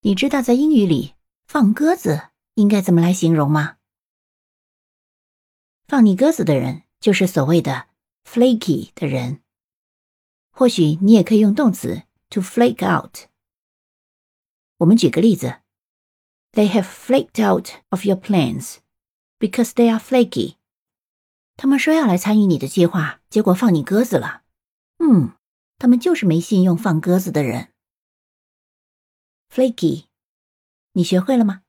你知道在英语里放鸽子应该怎么来形容吗？放你鸽子的人就是所谓的 flaky 的人。或许你也可以用动词 to flake out。我们举个例子：They have flaked out of your plans because they are flaky。他们说要来参与你的计划，结果放你鸽子了。嗯，他们就是没信用放鸽子的人。Flaky，你学会了吗？